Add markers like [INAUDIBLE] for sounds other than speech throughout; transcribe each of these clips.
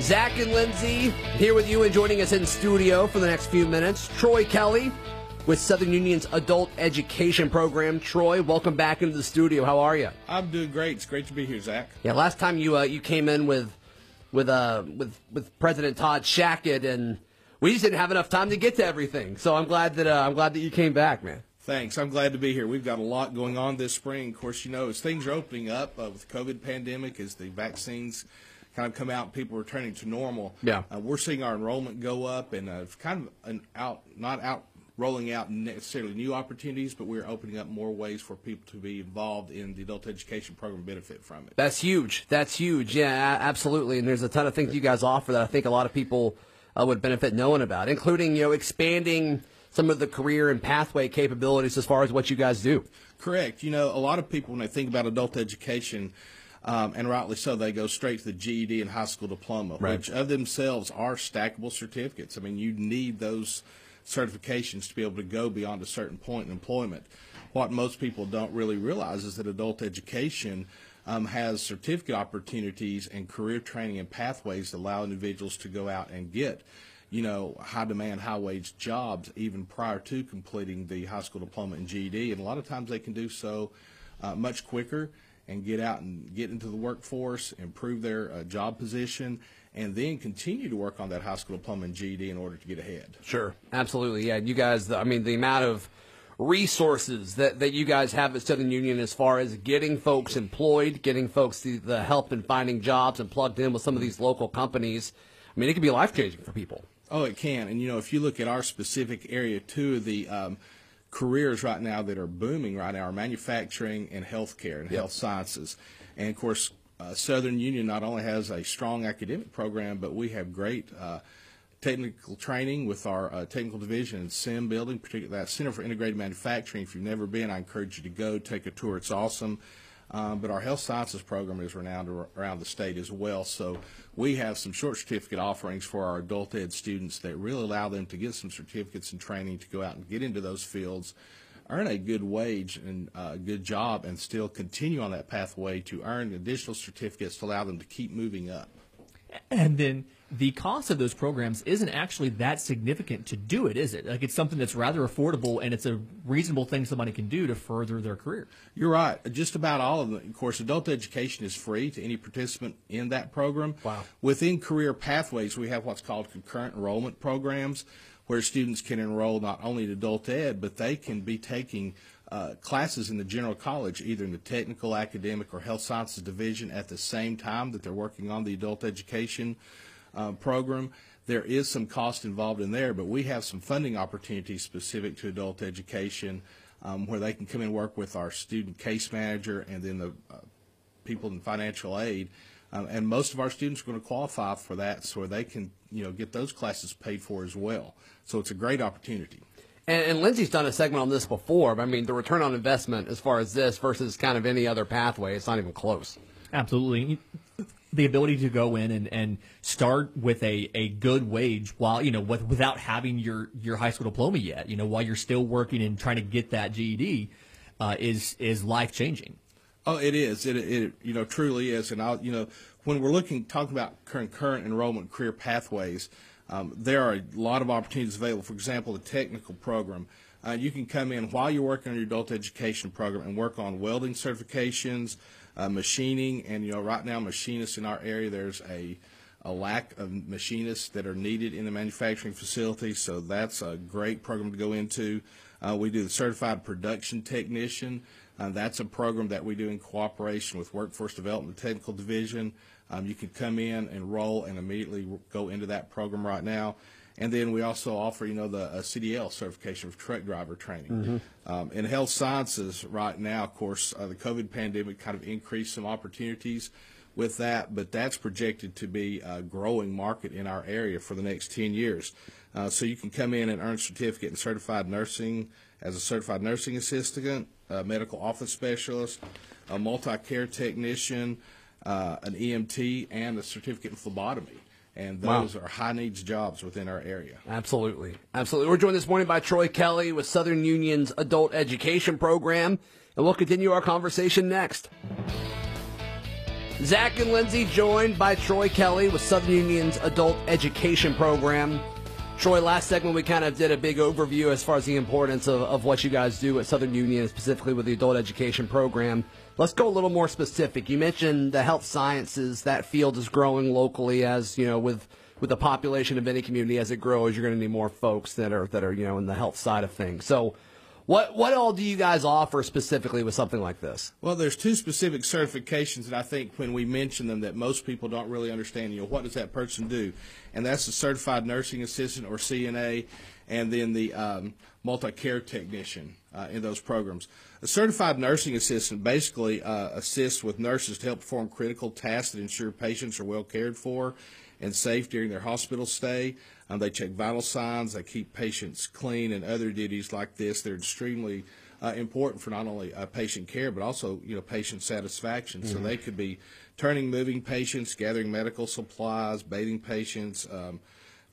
Zach and Lindsay here with you and joining us in studio for the next few minutes. Troy Kelly with Southern Union's adult education program. Troy, welcome back into the studio. How are you? I'm doing great. It's great to be here, Zach. Yeah, last time you uh, you came in with with uh with with President Todd Shackett, and we just didn't have enough time to get to everything. So I'm glad that uh, I'm glad that you came back, man. Thanks. I'm glad to be here. We've got a lot going on this spring. Of course, you know, as things are opening up uh, with the COVID pandemic, as the vaccines kind of come out, and people are returning to normal. Yeah. Uh, we're seeing our enrollment go up, and uh, kind of an out, not out rolling out necessarily new opportunities, but we're opening up more ways for people to be involved in the adult education program and benefit from it. That's huge. That's huge. Yeah, absolutely. And there's a ton of things you guys offer that I think a lot of people uh, would benefit knowing about, including you know expanding some of the career and pathway capabilities as far as what you guys do. Correct. You know, a lot of people when they think about adult education. Um, and rightly so, they go straight to the GED and high school diploma, Right. which of themselves are stackable certificates. I mean, you need those certifications to be able to go beyond a certain point in employment. What most people don't really realize is that adult education um, has certificate opportunities and career training and pathways that allow individuals to go out and get, you know, high demand, high wage jobs even prior to completing the high school diploma and GED. And a lot of times they can do so uh, much quicker and get out and get into the workforce, improve their uh, job position, and then continue to work on that high school diploma and GED in order to get ahead. Sure, absolutely. Yeah, you guys. I mean, the amount of resources that, that you guys have at Southern Union as far as getting folks employed, getting folks the, the help in finding jobs and plugged in with some of these local companies. I mean, it could be life changing for people. Oh, it can. And, you know, if you look at our specific area, two of the um, careers right now that are booming right now are manufacturing and healthcare and Yep. health sciences. And, of course, uh, Southern Union not only has a strong academic program, but we have great uh, technical training with our uh, technical division and CIM building, particularly that Center for Integrated Manufacturing. If you've never been, I encourage you to go take a tour. It's awesome. Um, but our health sciences program is renowned ar- around the state as well. So we have some short certificate offerings for our adult ed students that really allow them to get some certificates and training to go out and get into those fields, earn a good wage and uh, a good job, and still continue on that pathway to earn additional certificates to allow them to keep moving up. And then the cost of those programs isn't actually that significant to do it, is it? Like it's something that's rather affordable and it's a reasonable thing somebody can do to further their career. You're right. Just about all of them. Of course, adult education is free to any participant in that program. Wow. Within career pathways, we have what's called concurrent enrollment programs where students can enroll not only in adult ed, but they can be taking uh, classes in the general college, either in the technical, academic, or health sciences division at the same time that they're working on the adult education uh, program. There is some cost involved in there, but we have some funding opportunities specific to adult education um, where they can come and work with our student case manager and then the uh, people in financial aid. Um, and most of our students are going to qualify for that so they can, you know, get those classes paid for as well. So it's a great opportunity. And, and Lindsay's done a segment on this before. But I mean, the return on investment as far as this versus kind of any other pathway, it's not even close. Absolutely. The ability to go in and, and start with a, a good wage while, you know, with, without having your, your high school diploma yet, you know, while you're still working and trying to get that GED, uh, is, is life changing. Oh, it is. It, it you know truly is. And I'll you know when we're looking talking about current current enrollment career pathways, um, there are a lot of opportunities available. For example, the technical program. Uh, you can come in while you're working on your adult education program and work on welding certifications, uh, machining, and you know right now machinists in our area there's a a lack of machinists that are needed in the manufacturing facility, so that's a great program to go into. Uh, we do the certified production technician. Uh, that's a program that we do in cooperation with Workforce Development Technical Division. Um, you can come in, enroll, and immediately go into that program right now. And then we also offer, you know, the uh, CDL certification for truck driver training. Um, in health sciences right now, of course, uh, the COVID pandemic kind of increased some opportunities with that, but that's projected to be a growing market in our area for the next 10 years. Uh, so you can come in and earn a certificate in certified nursing as a certified nursing assistant, a medical office specialist, a multi-care technician, uh, an EMT, and a certificate in phlebotomy. And Wow. those are high needs jobs within our area. Absolutely. Absolutely. We're joined this morning by Troy Kelly with Southern Union's adult education program, and we'll continue our conversation next. Zach and Lindsay joined by Troy Kelly with Southern Union's adult education program. Troy, last segment we kind of did a big overview as far as the importance of, of what you guys do at Southern Union, specifically with the adult education program. Let's go a little more specific. You mentioned the health sciences. That field is growing locally as, you know, with with the population of any community as it grows, you're going to need more folks that are that are, you know, in the health side of things. So what what all do you guys offer specifically with something like this? Well, there's two specific certifications that I think when we mention them that most people don't really understand. You know, what does that person do? And that's the certified nursing assistant or CNA, and then the um, multi-care technician uh, in those programs. A certified nursing assistant basically uh, assists with nurses to help perform critical tasks that ensure patients are well cared for and safe during their hospital stay. Um, they check vital signs, they keep patients clean, and other duties like this. They're extremely uh, important for not only uh, patient care but also you know patient satisfaction. Mm-hmm. So they could be turning moving patients, gathering medical supplies, bathing patients. Um,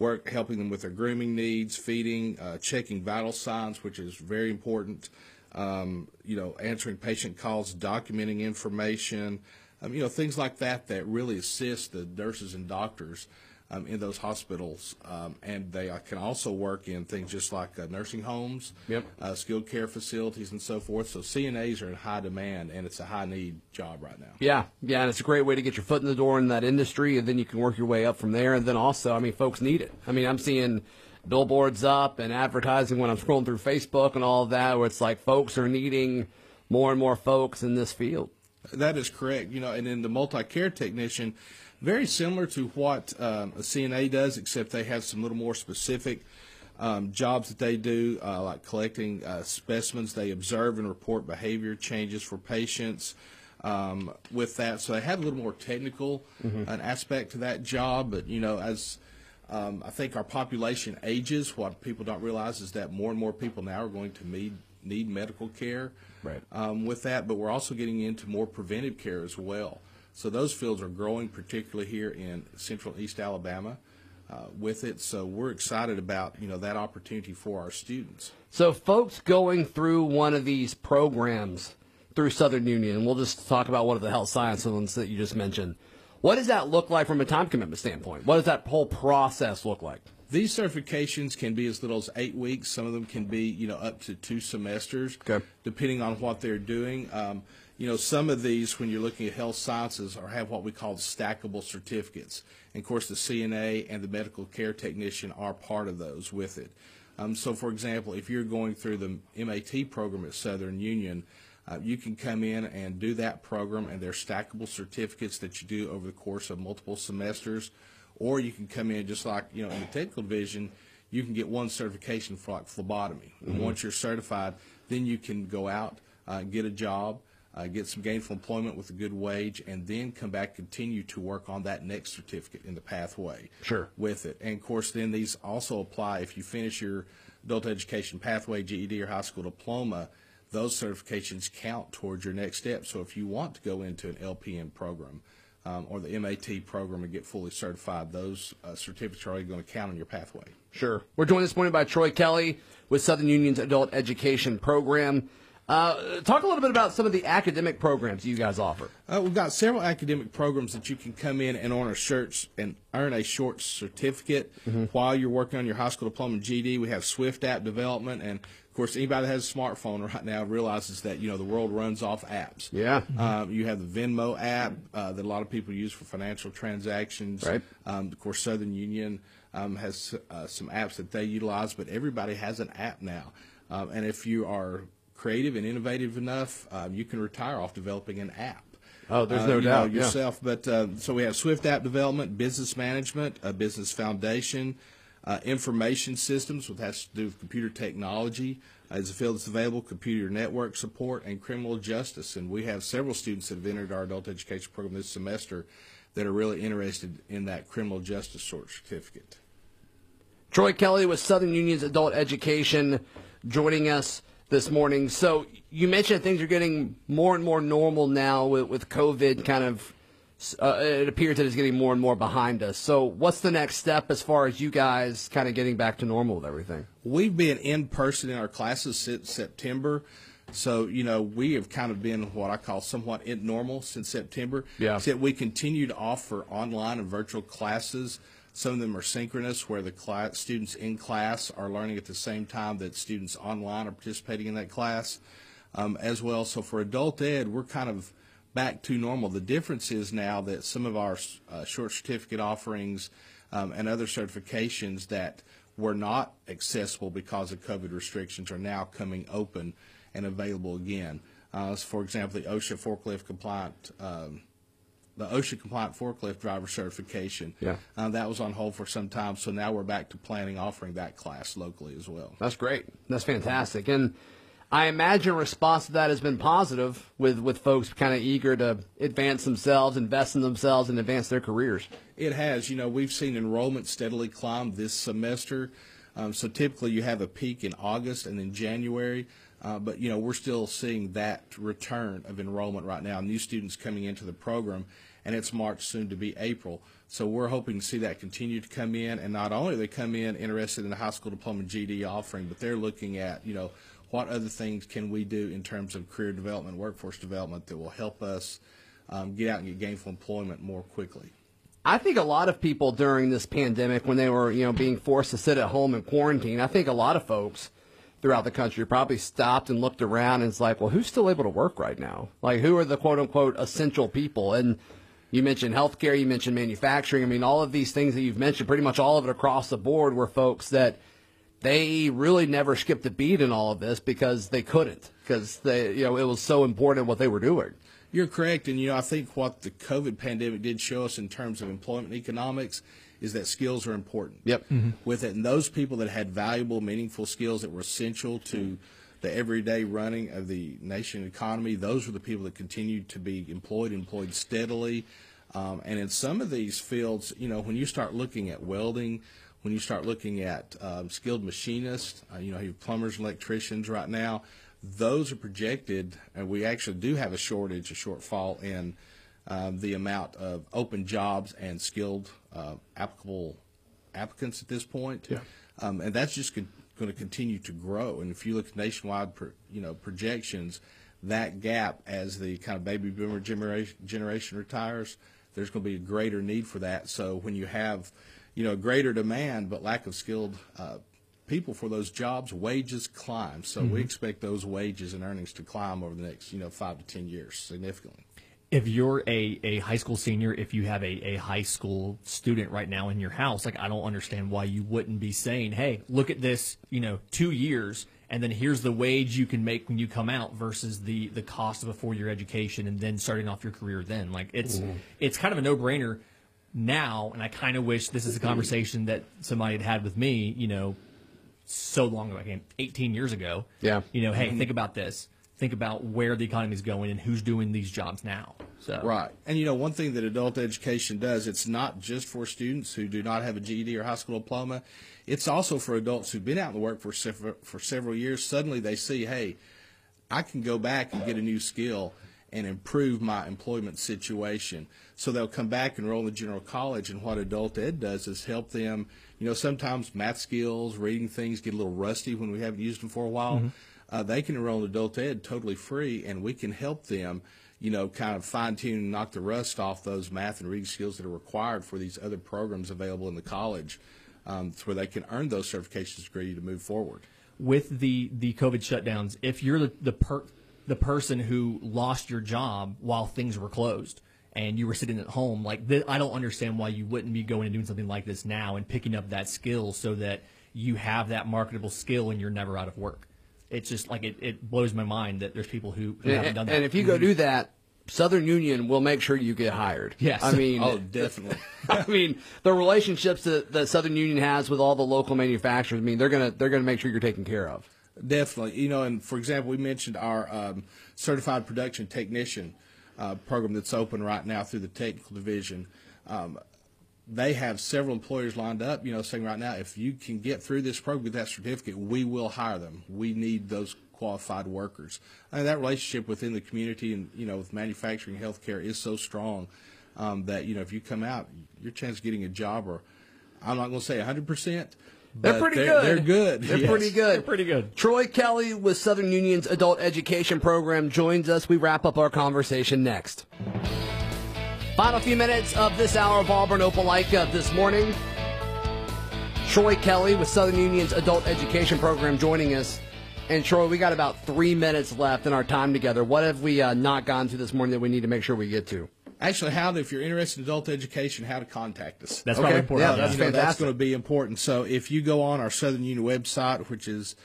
work helping them with their grooming needs, feeding, uh, checking vital signs, which is very important. Um, you know, answering patient calls, documenting information, um, you know, things like that that really assist the nurses and doctors um, in those hospitals. Um, and they uh, can also work in things just like uh, nursing homes, yep. uh, skilled care facilities, and so forth. So CNAs are in high demand, and it's a high need job right now. Yeah, yeah, and it's a great way to get your foot in the door in that industry, and then you can work your way up from there. And then also, I mean, folks need it. I mean, I'm seeing billboards up and advertising when I'm scrolling through Facebook and all of that, where it's like folks are needing more and more folks in this field. That is correct. You know, and then the multi-care technician, very similar to what um, a CNA does, except they have some little more specific um, jobs that they do, uh, like collecting uh, specimens. They observe and report behavior changes for patients. Um, with that, so they have a little more technical mm-hmm. an aspect to that job. But you know, as um, I think our population ages, what people don't realize is that more and more people now are going to need need medical care right. um, with that, but we're also getting into more preventive care as well. So those fields are growing, particularly here in Central East Alabama. Uh, with it, so we're excited about you know that opportunity for our students. So, folks going through one of these programs through Southern Union, we'll just talk about one of the health science ones that you just mentioned. What does that look like from a time commitment standpoint? What does that whole process look like? These certifications can be as little as eight weeks. Some of them can be, you know, up to two semesters, okay. depending on what they're doing. Um, you know, some of these, when you're looking at health sciences, are have what we call stackable certificates. And of course, the CNA and the medical care technician are part of those with it. Um, so, for example, if you're going through the MAT program at Southern Union, uh, you can come in and do that program, and they're stackable certificates that you do over the course of multiple semesters or you can come in just like you know in the technical division, you can get one certification for like phlebotomy. Mm-hmm. And once you're certified, then you can go out, uh, get a job, uh, get some gainful employment with a good wage, and then come back, continue to work on that next certificate in the pathway. Sure. With it, and of course, then these also apply if you finish your adult education pathway, GED or high school diploma. Those certifications count towards your next step. So if you want to go into an LPN program, um, or the MAT program and get fully certified, those uh, certificates are already going to count on your pathway. Sure. We're joined this morning by Troy Kelly with Southern Union's Adult Education Program. Uh, talk a little bit about some of the academic programs you guys offer. Uh, we've got several academic programs that you can come in and earn a short and earn a short certificate mm-hmm. while you're working on your high school diploma and GED. We have Swift app development, and of course, anybody that has a smartphone right now realizes that you know the world runs off apps. Yeah. Um, you have the Venmo app uh, that a lot of people use for financial transactions. Right. Um, of course, Southern Union um, has uh, some apps that they utilize, but everybody has an app now. Um, and if you are creative and innovative enough, uh, you can retire off developing an app. Oh, there's no uh, doubt. Know, yourself, yeah. but uh, so we have Swift app development, business management, a business foundation, uh, information systems, which has to do with computer technology. Uh, is a field that's available, computer network support, and criminal justice. And we have several students that have entered our adult education program this semester that are really interested in that criminal justice sort certificate. Troy Kelly with Southern Union's Adult Education joining us this morning. So you mentioned things are getting more and more normal now with, with COVID kind of. Uh, it appears that it's getting more and more behind us. So, what's the next step as far as you guys kind of getting back to normal with everything? We've been in person in our classes since September. So, you know, we have kind of been what I call somewhat in normal since September. Yeah. Except we continue to offer online and virtual classes. Some of them are synchronous, where the class, students in class are learning at the same time that students online are participating in that class um, as well. So for adult ed, we're kind of back to normal. The difference is now that some of our uh, short certificate offerings um, and other certifications that were not accessible because of COVID restrictions are now coming open and available again. Uh, so for example, the OSHA forklift compliant. Um, the OSHA compliant forklift driver certification. Yeah. Uh, that was on hold for some time, so now we're back to planning offering that class locally as well. That's great. That's fantastic. And I imagine response to that has been positive with, with folks kind of eager to advance themselves, invest in themselves, and advance their careers. It has. You know, we've seen enrollment steadily climb this semester. Um, so typically you have a peak in August and then January. Uh, but, you know, we're still seeing that return of enrollment right now, new students coming into the program, and it's March soon to be April. So we're hoping to see that continue to come in, and not only they come in interested in the high school diploma GD offering, but they're looking at, you know, what other things can we do in terms of career development, workforce development that will help us um, get out and get gainful employment more quickly. I think a lot of people during this pandemic, when they were, you know, being forced to sit at home and quarantine, I think a lot of folks throughout the country probably stopped and looked around and it's like, well, who's still able to work right now? Like, who are the quote unquote essential people? And you mentioned healthcare, you mentioned manufacturing. I mean, all of these things that you've mentioned, pretty much all of it across the board were folks that they really never skipped a beat in all of this because they couldn't, because they, you know, it was so important what they were doing. You're correct, and you know I think what the COVID pandemic did show us in terms of employment economics is that skills are important. Yep. With it, and those people that had valuable, meaningful skills that were essential to the everyday running of the nation economy, those were the people that continued to be employed, employed steadily. Um, and in some of these fields, you know, when you start looking at welding, when you start looking at um, skilled machinists, uh, you know, you have plumbers and electricians right now, those are projected, and we actually do have a shortage, a shortfall in um, the amount of open jobs and skilled uh, applicable applicants at this point. Yeah. Um, and that's just con- going to continue to grow. And if you look at nationwide, pro- you know, projections, that gap as the kind of baby boomer generation retires, there's going to be a greater need for that. So when you have, you know, greater demand but lack of skilled uh, people for those jobs, wages climb. So we expect those wages and earnings to climb over the next, you know, five to ten years significantly. if you're a, a high school senior, if you have a, a high school student right now in your house, like I don't understand why you wouldn't be saying, Hey, look at this, you know, two years and then here's the wage you can make when you come out versus the, the cost of a four year education and then starting off your career then. Like it's it's kind of a no brainer now and I kinda wish this is a conversation that somebody had had with me, you know, so long ago, like 18 years ago. Yeah. You know, hey, mm-hmm. think about this. Think about where the economy is going and who's doing these jobs now. So Right. And you know, one thing that adult education does, it's not just for students who do not have a GED or high school diploma. It's also for adults who've been out in the workforce for, for several years. Suddenly they see, hey, I can go back and get a new skill and improve my employment situation. So they'll come back and enroll in the general college. And what adult ed does is help them. You know, sometimes math skills, reading things get a little rusty when we haven't used them for a while. Uh, they can enroll in adult ed totally free, and we can help them. You know, kind of fine tune and knock the rust off those math and reading skills that are required for these other programs available in the college, um, where they can earn those certifications degree to move forward. with the the COVID shutdowns, if you're the the, per, the person who lost your job while things were closed and you were sitting at home, like th- I don't understand why you wouldn't be going and doing something like this now and picking up that skill so that you have that marketable skill and you're never out of work. It's just like it, it blows my mind that there's people who, who haven't done that. and if you go do that, Southern Union will make sure you get hired. Yes. I mean, [LAUGHS] Oh, definitely. [LAUGHS] I mean, the relationships that, that Southern Union has with all the local manufacturers. I mean, they're gonna they're gonna make sure you're taken care of. Definitely. You know, and for example, we mentioned our um, certified production technician uh, program that's open right now through the technical division. Um, they have several employers lined up, you know, saying right now, if you can get through this program with that certificate, we will hire them. We need those qualified workers. And that relationship within the community and, you know, with manufacturing healthcare is so strong um, that, you know, if you come out, your chance of getting a job are, I'm not going to say 100%, They're pretty they're, good. They're good. They're yes. pretty good. They're pretty good. Troy Kelly with Southern Union's Adult Education Program joins us. We wrap up our conversation next. Final few minutes of this hour of Auburn Opelika this morning. Troy Kelly with Southern Union's Adult Education Program joining us. And Troy, we got about three minutes left in our time together. What have we uh, not gone through this morning that we need to make sure we get to? Actually, how to, if you're interested in adult education, how to contact us. That's Okay. probably important. Yeah, that's you know, that's going to be important. So if you go on our Southern Union website, which is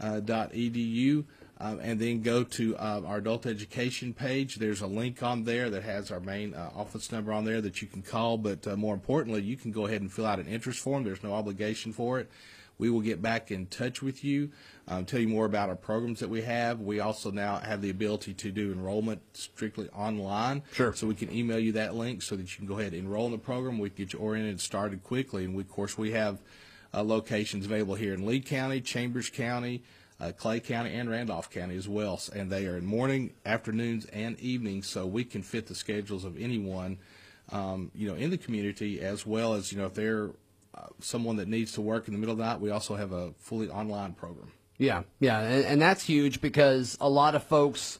www.suscc.edu, uh, and then go to uh, our adult education page, there's a link on there that has our main uh, office number on there that you can call. But uh, more importantly, you can go ahead and fill out an interest form. There's no obligation for it. We will get back in touch with you, um, tell you more about our programs that we have. We also now have the ability to do enrollment strictly online. Sure. So we can email you that link so that you can go ahead and enroll in the program. We can get you oriented and started quickly. And we, of course, we have uh, locations available here in Lee County, Chambers County, uh, Clay County, and Randolph County as well. And they are in morning, afternoons, and evenings, so we can fit the schedules of anyone, um, you know, in the community as well as you know if they're someone that needs to work in the middle of the night. We also have a fully online program. Yeah, yeah, and, and that's huge because a lot of folks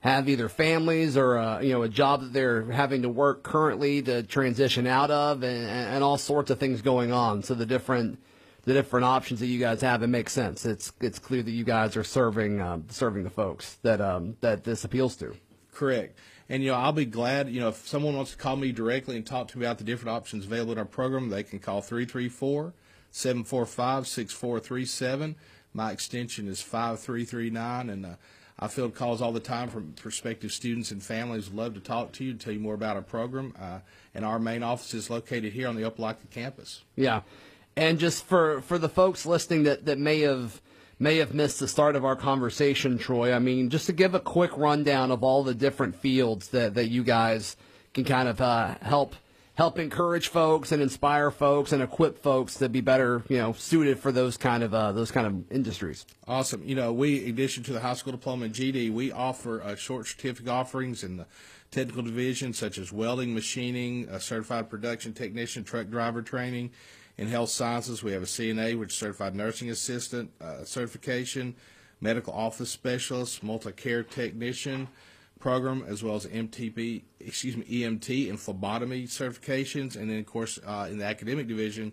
have either families or uh, you know a job that they're having to work currently to transition out of, and, and all sorts of things going on. So the different the different options that you guys have, it makes sense. It's it's clear that you guys are serving um, serving the folks that um, that this appeals to. Correct. And you know, I'll be glad, you know, if someone wants to call me directly and talk to me about the different options available in our program, they can call 334-745-6437. My extension is 5339 and uh, I field calls all the time from prospective students and families love to talk to you, and tell you more about our program. Uh, and our main office is located here on the Opelika campus. Yeah, and just for for the folks listening that that may have may have missed the start of our conversation, Troy. I mean, just to give a quick rundown of all the different fields that that you guys can kind of uh, help help encourage folks and inspire folks and equip folks to be better, you know, suited for those kind of uh, those kind of industries. Awesome. You know, we, in addition to the high school diploma and GD, we offer uh, short certificate offerings in the technical division, such as welding, machining, a certified production technician, truck driver training. In health sciences, we have a CNA, which is certified nursing assistant uh, certification, medical office specialist, multi-care technician program, as well as MTP, excuse me, EMT and phlebotomy certifications. And then, of course, uh, in the academic division,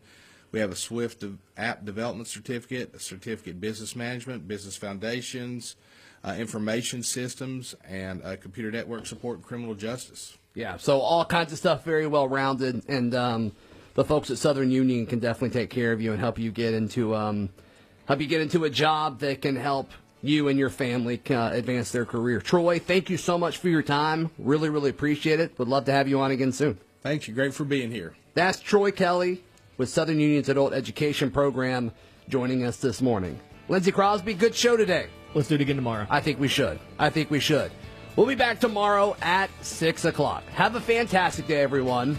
we have a Swift app development certificate, a certificate in business management, business foundations, uh, information systems, and uh, computer network support and criminal justice. Yeah, so all kinds of stuff, very well rounded, and um, the folks at Southern Union can definitely take care of you and help you get into um, help you get into a job that can help you and your family uh, advance their career. Troy, thank you so much for your time. Really, really appreciate it. Would love to have you on again soon. Thank you. Great for being here. That's Troy Kelly with Southern Union's Adult Education Program joining us this morning. Lindsay Crosby, good show today. Let's do it again tomorrow. I think we should. I think we should. We'll be back tomorrow at 6 o'clock. Have a fantastic day, everyone,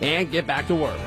and get back to work.